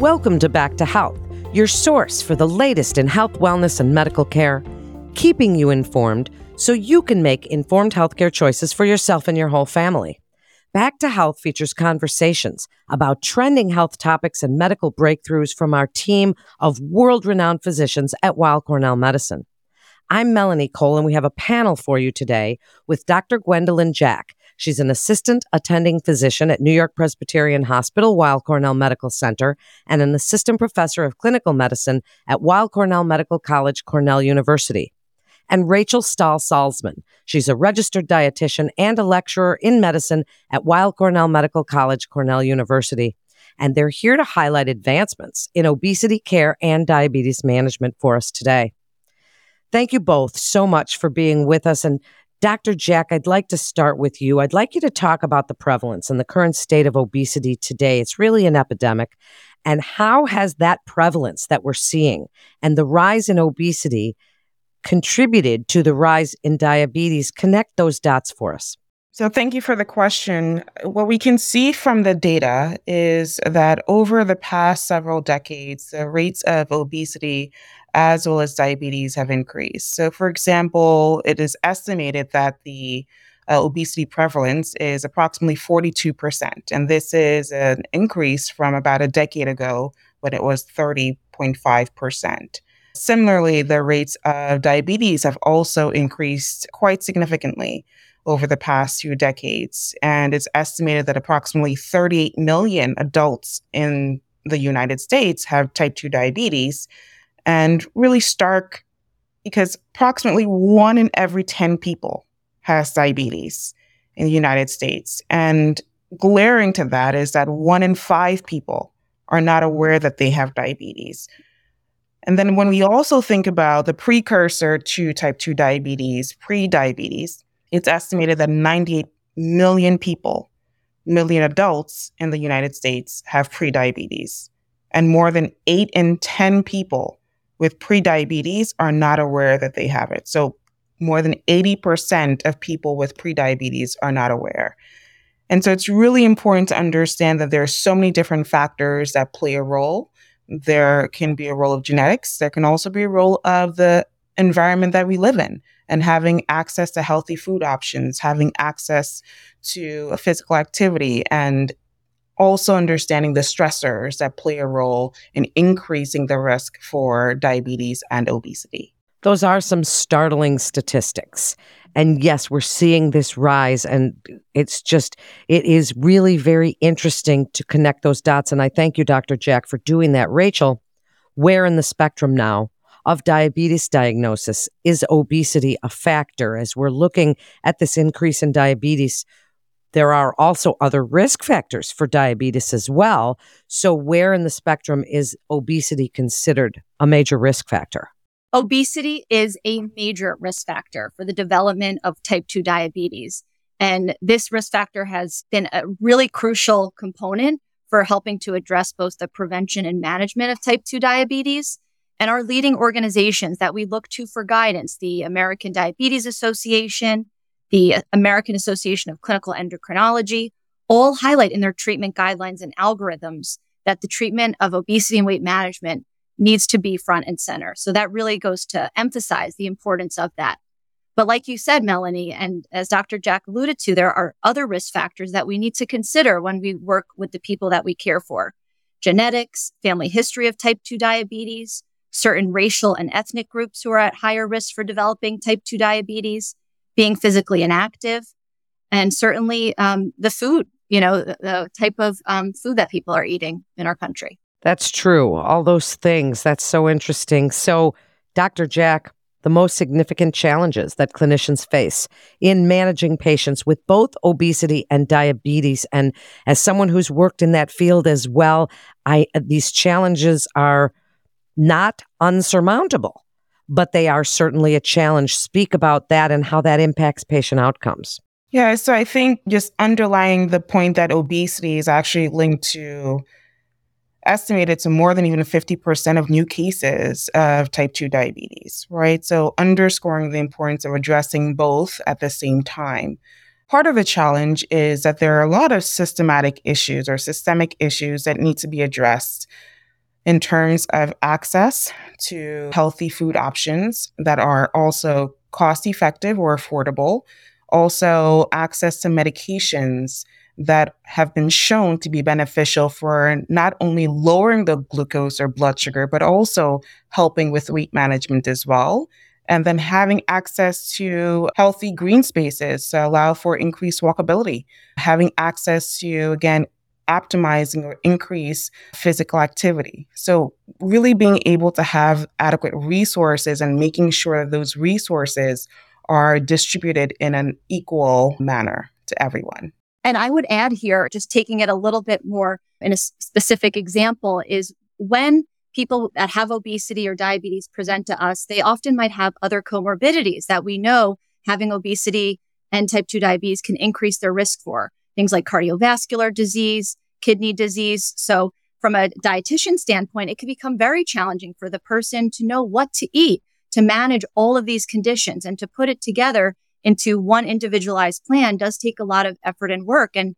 Welcome to Back to Health, your source for the latest in health, wellness, and medical care, keeping you informed so you can make informed healthcare choices for yourself and your whole family. Back to Health features conversations about trending health topics and medical breakthroughs from our team of world renowned physicians at Weill Cornell Medicine. I'm Melanie Cole, and we have a panel for you today with Dr. Gwendolyne Jack, She's an assistant attending physician at New York Presbyterian Hospital, Weill Cornell Medical Center, and an assistant professor of clinical medicine at Weill Cornell Medical College, Cornell University. And Rachel Stahl Salzman. She's a registered dietitian and a lecturer in medicine at Weill Cornell Medical College, Cornell University. And they're here to highlight advancements in obesity care and diabetes management for us today. Thank you both so much for being with us. And Dr. Jack, I'd like to start with you. I'd like you to talk about the prevalence and the current state of obesity today. It's really an epidemic. And how has that prevalence that we're seeing and the rise in obesity contributed to the rise in diabetes? Connect those dots for us. So, thank you for the question. What we can see from the data is that over the past several decades, the rates of obesity as well as diabetes have increased. So, for example, it is estimated that the uh, obesity prevalence is approximately 42%. And this is an increase from about a decade ago when it was 30.5%. Similarly, the rates of diabetes have also increased quite significantly over the past few decades. And it's estimated that approximately 38 million adults in the United States have type 2 diabetes. And really stark because approximately one in every 10 people has diabetes in the United States. And glaring to that is that one in five people are not aware that they have diabetes. And then when we also think about the precursor to type 2 diabetes, pre diabetes, it's estimated that 98 million people, million adults in the United States have prediabetes. And more than 8 in 10 people with prediabetes are not aware that they have it. So more than 80% of people with prediabetes are not aware. And so it's really important to understand that there are so many different factors that play a role. There can be a role of genetics. There can also be a role of the environment that we live in and having access to healthy food options, having access to physical activity, and also understanding the stressors that play a role in increasing the risk for diabetes and obesity. Those are some startling statistics. And yes, we're seeing this rise. And it's just, it is really very interesting to connect those dots. And I thank you, Dr. Jack, for doing that. Rachel, where in the spectrum now of diabetes diagnosis is obesity a factor as we're looking at this increase in diabetes? There are also other risk factors for diabetes as well. So, where in the spectrum is obesity considered a major risk factor? Obesity is a major risk factor for the development of type 2 diabetes. And this risk factor has been a really crucial component for helping to address both the prevention and management of type 2 diabetes. And our leading organizations that we look to for guidance, the American Diabetes Association, the American Association of Clinical Endocrinology, all highlight in their treatment guidelines and algorithms that the treatment of obesity and weight management needs to be front and center. So that really goes to emphasize the importance of that. But like you said, Melanie, and as Dr. Jack alluded to, there are other risk factors that we need to consider when we work with the people that we care for. Genetics, family history of type 2 diabetes, certain racial and ethnic groups who are at higher risk for developing type 2 diabetes, being physically inactive, and certainly um, the food, you know, the, the type of um, food that people are eating in our country. That's true. All those things. That's so interesting. So, Dr. Jack, the most significant challenges that clinicians face in managing patients with both obesity and diabetes. And as someone who's worked in that field as well, I these challenges are not unsurmountable, but they are certainly a challenge. Speak about that and how that impacts patient outcomes. Yeah, so I think just underlying the point that obesity is actually linked to estimated to more than even 50% of new cases of type 2 diabetes, right? So underscoring the importance of addressing both at the same time. Part of the challenge is that there are a lot of systematic issues or systemic issues that need to be addressed in terms of access to healthy food options that are also cost effective or affordable, also access to medications that have been shown to be beneficial for not only lowering the glucose or blood sugar, but also helping with weight management as well. And then having access to healthy green spaces to allow for increased walkability, having access to, again, optimizing or increase physical activity. So, really being able to have adequate resources and making sure that those resources are distributed in an equal manner to everyone. And I would add here, just taking it a little bit more in a specific example, is when people that have obesity or diabetes present to us, they often might have other comorbidities that we know having obesity and type 2 diabetes can increase their risk for things like cardiovascular disease, kidney disease. So from a dietitian standpoint, it can become very challenging for the person to know what to eat to manage all of these conditions and to put it together into one individualized plan does take a lot of effort and work. And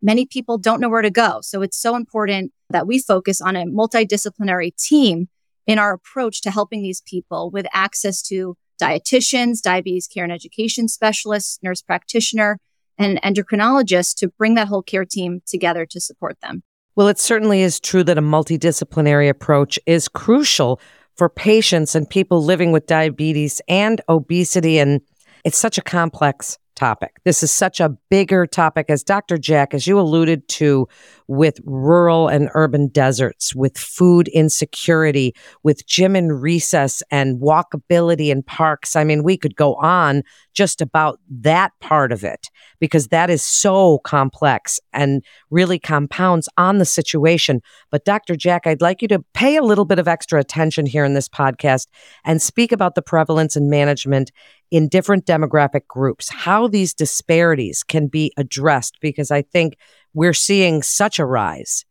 many people don't know where to go. So it's so important that we focus on a multidisciplinary team in our approach to helping these people with access to dietitians, diabetes care and education specialists, nurse practitioner, and endocrinologists to bring that whole care team together to support them. Well, it certainly is true that a multidisciplinary approach is crucial for patients and people living with diabetes and obesity. And it's such a complex topic. This is such a bigger topic, as Dr. Jack, as you alluded to, with rural and urban deserts, with food insecurity, with gym and recess and walkability in parks. I mean, we could go on just about that part of it because that is so complex and really compounds on the situation. But Dr. Jack, I'd like you to pay a little bit of extra attention here in this podcast and speak about the prevalence and management in different demographic groups, how these disparities can be addressed, because I think we're seeing such a rise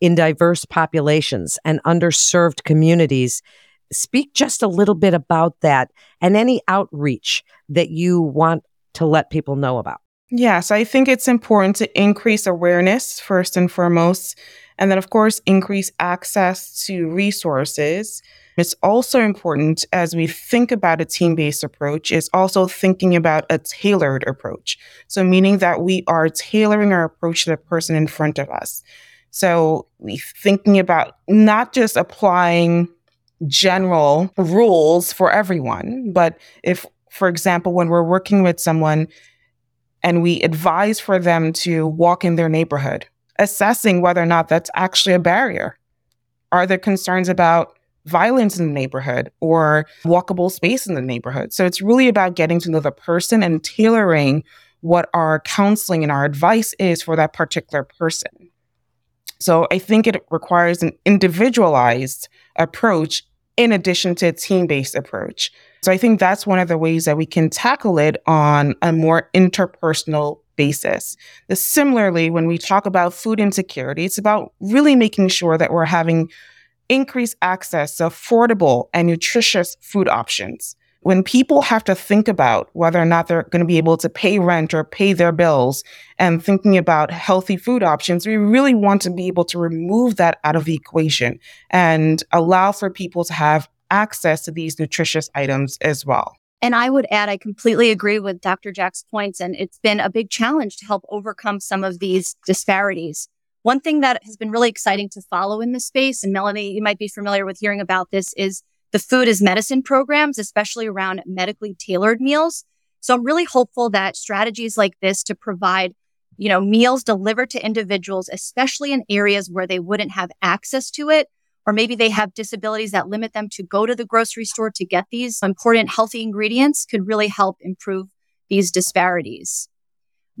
in diverse populations and underserved communities. Speak just a little bit about that and any outreach that you want to let people know about. Yes, I think it's important to increase awareness first and foremost, and then, of course, increase access to resources it's also important as we think about a team based approach, is also thinking about a tailored approach. So, meaning that we are tailoring our approach to the person in front of us. So, we thinking about not just applying general rules for everyone, but if, for example, when we're working with someone and we advise for them to walk in their neighborhood, assessing whether or not that's actually a barrier. Are there concerns about violence in the neighborhood or walkable space in the neighborhood. So it's really about getting to know the person and tailoring what our counseling and our advice is for that particular person. So I think it requires an individualized approach in addition to a team based approach. So I think that's one of the ways that we can tackle it on a more interpersonal basis. Similarly, when we talk about food insecurity, it's about really making sure that we're having increase access to affordable and nutritious food options. When people have to think about whether or not they're going to be able to pay rent or pay their bills and thinking about healthy food options, we really want to be able to remove that out of the equation and allow for people to have access to these nutritious items as well. And I would add, I completely agree with Dr. Jack's points. And it's been a big challenge to help overcome some of these disparities. One thing that has been really exciting to follow in this space, and Melanie, you might be familiar with hearing about this, is the food as medicine programs, especially around medically tailored meals. So I'm really hopeful that strategies like this to provide, you know, meals delivered to individuals, especially in areas where they wouldn't have access to it, or maybe they have disabilities that limit them to go to the grocery store to get these important healthy ingredients could really help improve these disparities.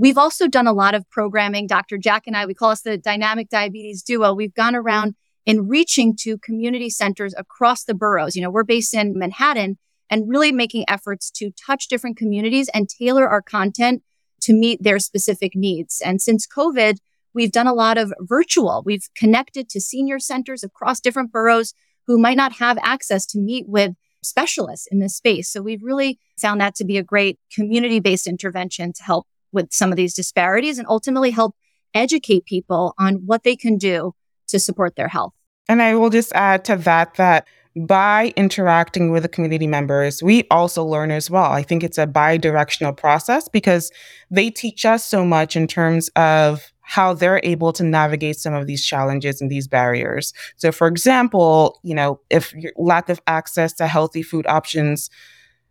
We've also done a lot of programming. Dr. Jack and I, we call us the dynamic diabetes duo. We've gone around in reaching to community centers across the boroughs. You know, we're based in Manhattan and really making efforts to touch different communities and tailor our content to meet their specific needs. And since COVID, we've done a lot of virtual. We've connected to senior centers across different boroughs who might not have access to meet with specialists in this space. So we've really found that to be a great community based intervention to help with some of these disparities and ultimately help educate people on what they can do to support their health. And I will just add to that that by interacting with the community members, we also learn as well. I think it's a bi directional process because they teach us so much in terms of how they're able to navigate some of these challenges and these barriers. So, for example, you know, if lack of access to healthy food options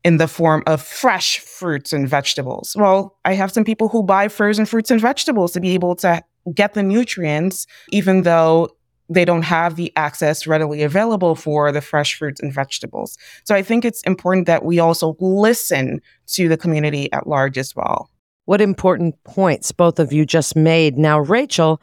in the form of fresh fruits and vegetables. Well, I have some people who buy frozen fruits and vegetables to be able to get the nutrients, even though they don't have the access readily available for the fresh fruits and vegetables. So I think it's important that we also listen to the community at large as well. What important points both of you just made. Now, Rachel,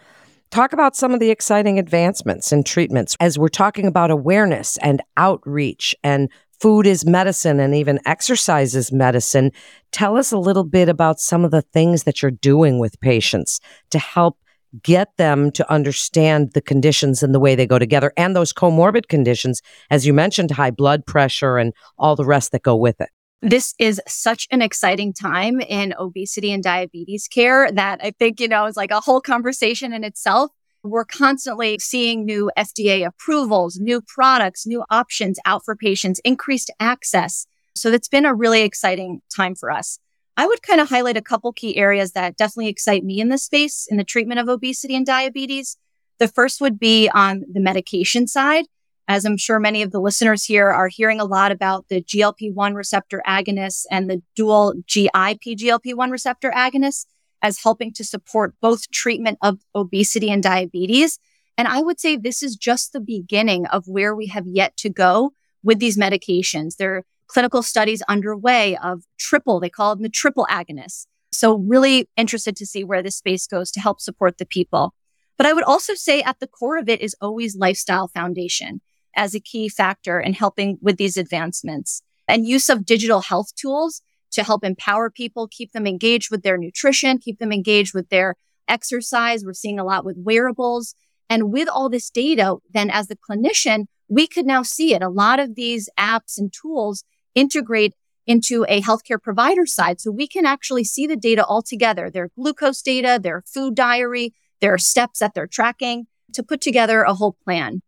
talk about some of the exciting advancements and treatments as we're talking about awareness and outreach and food is medicine and even exercise is medicine. Tell us a little bit about some of the things that you're doing with patients to help get them to understand the conditions and the way they go together and those comorbid conditions, as you mentioned, high blood pressure and all the rest that go with it. This is such an exciting time in obesity and diabetes care that I think, you know, is like a whole conversation in itself. We're constantly seeing new FDA approvals, new products, new options out for patients, increased access. So it's been a really exciting time for us. I would kind of highlight a couple key areas that definitely excite me in this space in the treatment of obesity and diabetes. The first would be on the medication side. As I'm sure many of the listeners here are hearing a lot about the GLP-1 receptor agonists and the dual GIP GLP-1 receptor agonists as helping to support both treatment of obesity and diabetes. And I would say this is just the beginning of where we have yet to go with these medications. There are clinical studies underway of triple, they call them the triple agonists. So really interested to see where this space goes to help support the people. But I would also say at the core of it is always lifestyle foundation as a key factor in helping with these advancements and use of digital health tools to help empower people, keep them engaged with their nutrition, keep them engaged with their exercise. We're seeing a lot with wearables. And with all this data, then as the clinician, we could now see it. A lot of these apps and tools integrate into a healthcare provider side. So we can actually see the data all together, their glucose data, their food diary, their steps that they're tracking to put together a whole plan.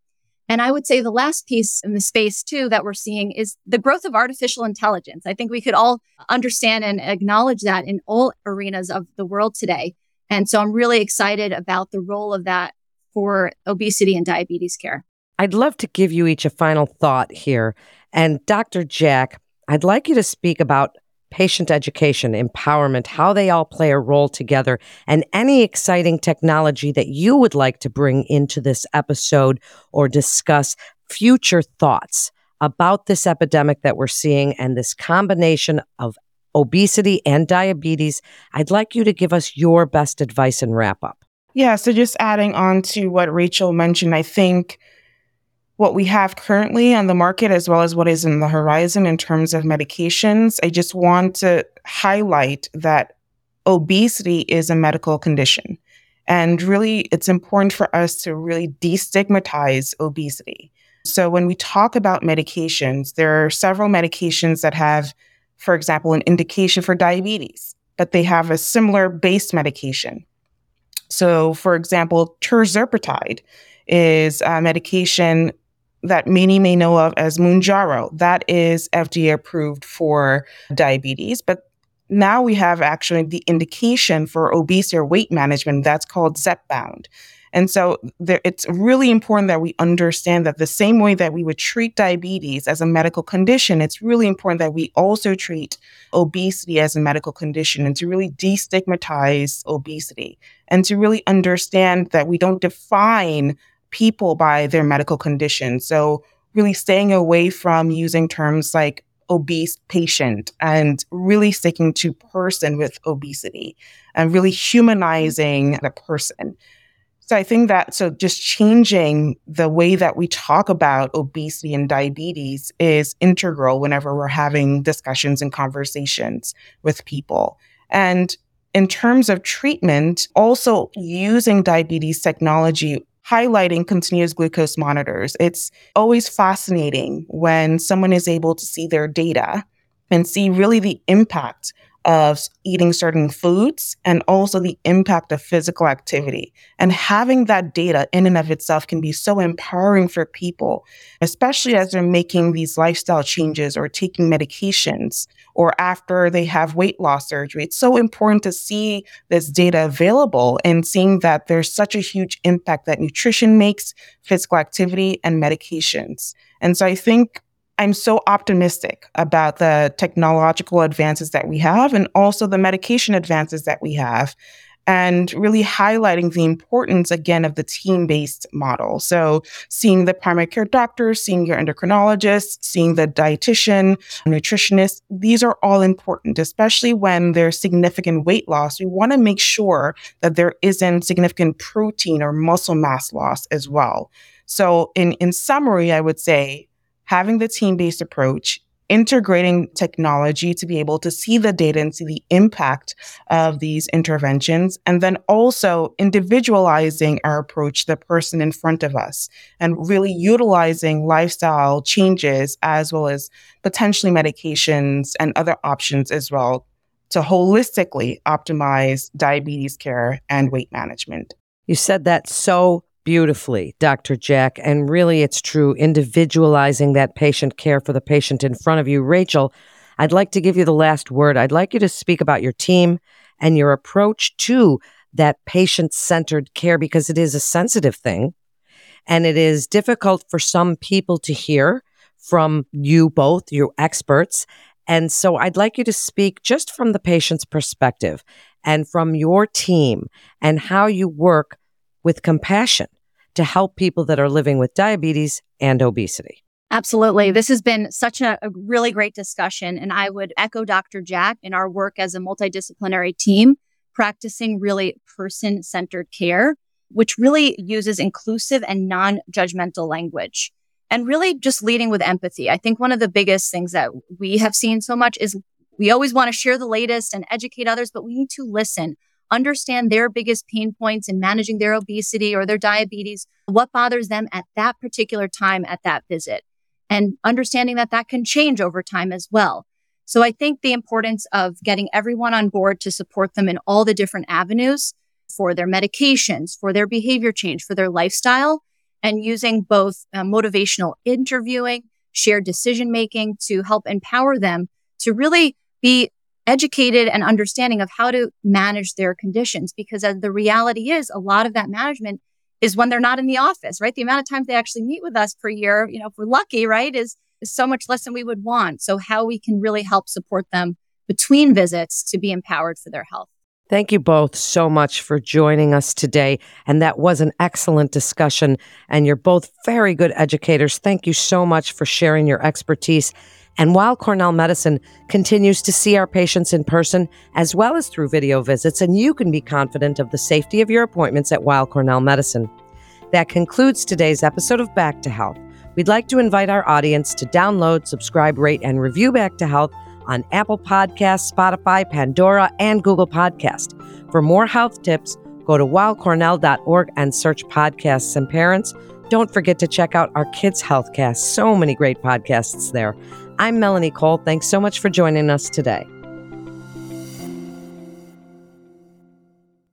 And I would say the last piece in the space too that we're seeing is the growth of artificial intelligence. I think we could all understand and acknowledge that in all arenas of the world today. And so I'm really excited about the role of that for obesity and diabetes care. I'd love to give you each a final thought here. And Dr. Jack, I'd like you to speak about patient education, empowerment, how they all play a role together, and any exciting technology that you would like to bring into this episode or discuss future thoughts about this epidemic that we're seeing and this combination of obesity and diabetes. I'd like you to give us your best advice and wrap up. Yeah, so just adding on to what Rachel mentioned, I think what we have currently on the market as well as what is in the horizon in terms of medications. I just want to highlight that obesity is a medical condition. And really, it's important for us to really destigmatize obesity. So, when we talk about medications, there are several medications that have, for example, an indication for diabetes, but they have a similar base medication. So, for example, tirzepatide is a medication that many may know of as Mounjaro. That is FDA approved for diabetes, but now we have actually the indication for obesity or weight management that's called Zepbound. And so there, it's really important that we understand that the same way that we would treat diabetes as a medical condition, it's really important that we also treat obesity as a medical condition and to really destigmatize obesity and to really understand that we don't define people by their medical condition. So, really staying away from using terms like obese patient and really sticking to person with obesity and really humanizing the person. So I think that so just changing the way that we talk about obesity and diabetes is integral whenever we're having discussions and conversations with people. And in terms of treatment, also using diabetes technology highlighting continuous glucose monitors. It's always fascinating when someone is able to see their data and see really the impact of eating certain foods and also the impact of physical activity. And having that data in and of itself can be so empowering for people, especially as they're making these lifestyle changes or taking medications or after they have weight loss surgery. It's so important to see this data available and seeing that there's such a huge impact that nutrition makes, physical activity, and medications. And so I think I'm so optimistic about the technological advances that we have and also the medication advances that we have and really highlighting the importance again of the team based model. So, seeing the primary care doctor, seeing your endocrinologist, seeing the dietitian, nutritionist, these are all important, especially when there's significant weight loss. We want to make sure that there isn't significant protein or muscle mass loss as well. So, in, in summary, I would say having the team based approach, integrating technology to be able to see the data and see the impact of these interventions, and then also individualizing our approach to the person in front of us and really utilizing lifestyle changes as well as potentially medications and other options as well to holistically optimize diabetes care and weight management. You said that so beautifully, Dr. Jack. And really, it's true, individualizing that patient care for the patient in front of you. Rachel, I'd like to give you the last word. I'd like you to speak about your team and your approach to that patient centered care because it is a sensitive thing and it is difficult for some people to hear from you both, you experts. And so I'd like you to speak just from the patient's perspective and from your team and how you work with compassion to help people that are living with diabetes and obesity. Absolutely. This has been such a, a, really great discussion. And I would echo Dr. Jack in our work as a multidisciplinary team, practicing really person centered care, which really uses inclusive and non judgmental language and really just leading with empathy. I think one of the biggest things that we have seen so much is we always want to share the latest and educate others, but we need to listen understand their biggest pain points in managing their obesity or their diabetes, what bothers them at that particular time at that visit, and understanding that that can change over time as well. So I think the importance of getting everyone on board to support them in all the different avenues for their medications, for their behavior change, for their lifestyle, and using both uh, motivational interviewing, shared decision making to help empower them to really be educated and understanding of how to manage their conditions. Because as the reality is, a lot of that management is when they're not in the office, right? The amount of times they actually meet with us per year, you know, if we're lucky, right, is, is so much less than we would want. So how we can really help support them between visits to be empowered for their health. Thank you both so much for joining us today. And that was an excellent discussion. And you're both very good educators. Thank you so much for sharing your expertise and Weill Cornell Medicine continues to see our patients in person as well as through video visits, and you can be confident of the safety of your appointments at Weill Cornell Medicine. That concludes today's episode of Back to Health. We'd like to invite our audience to download, subscribe, rate, and review Back to Health on Apple Podcasts, Spotify, Pandora, and Google Podcast. For more health tips, go to weillcornell.org and search podcasts and parents. Don't forget to check out our Kids Healthcast. So many great podcasts there. I'm Melanie Cole. Thanks so much for joining us today.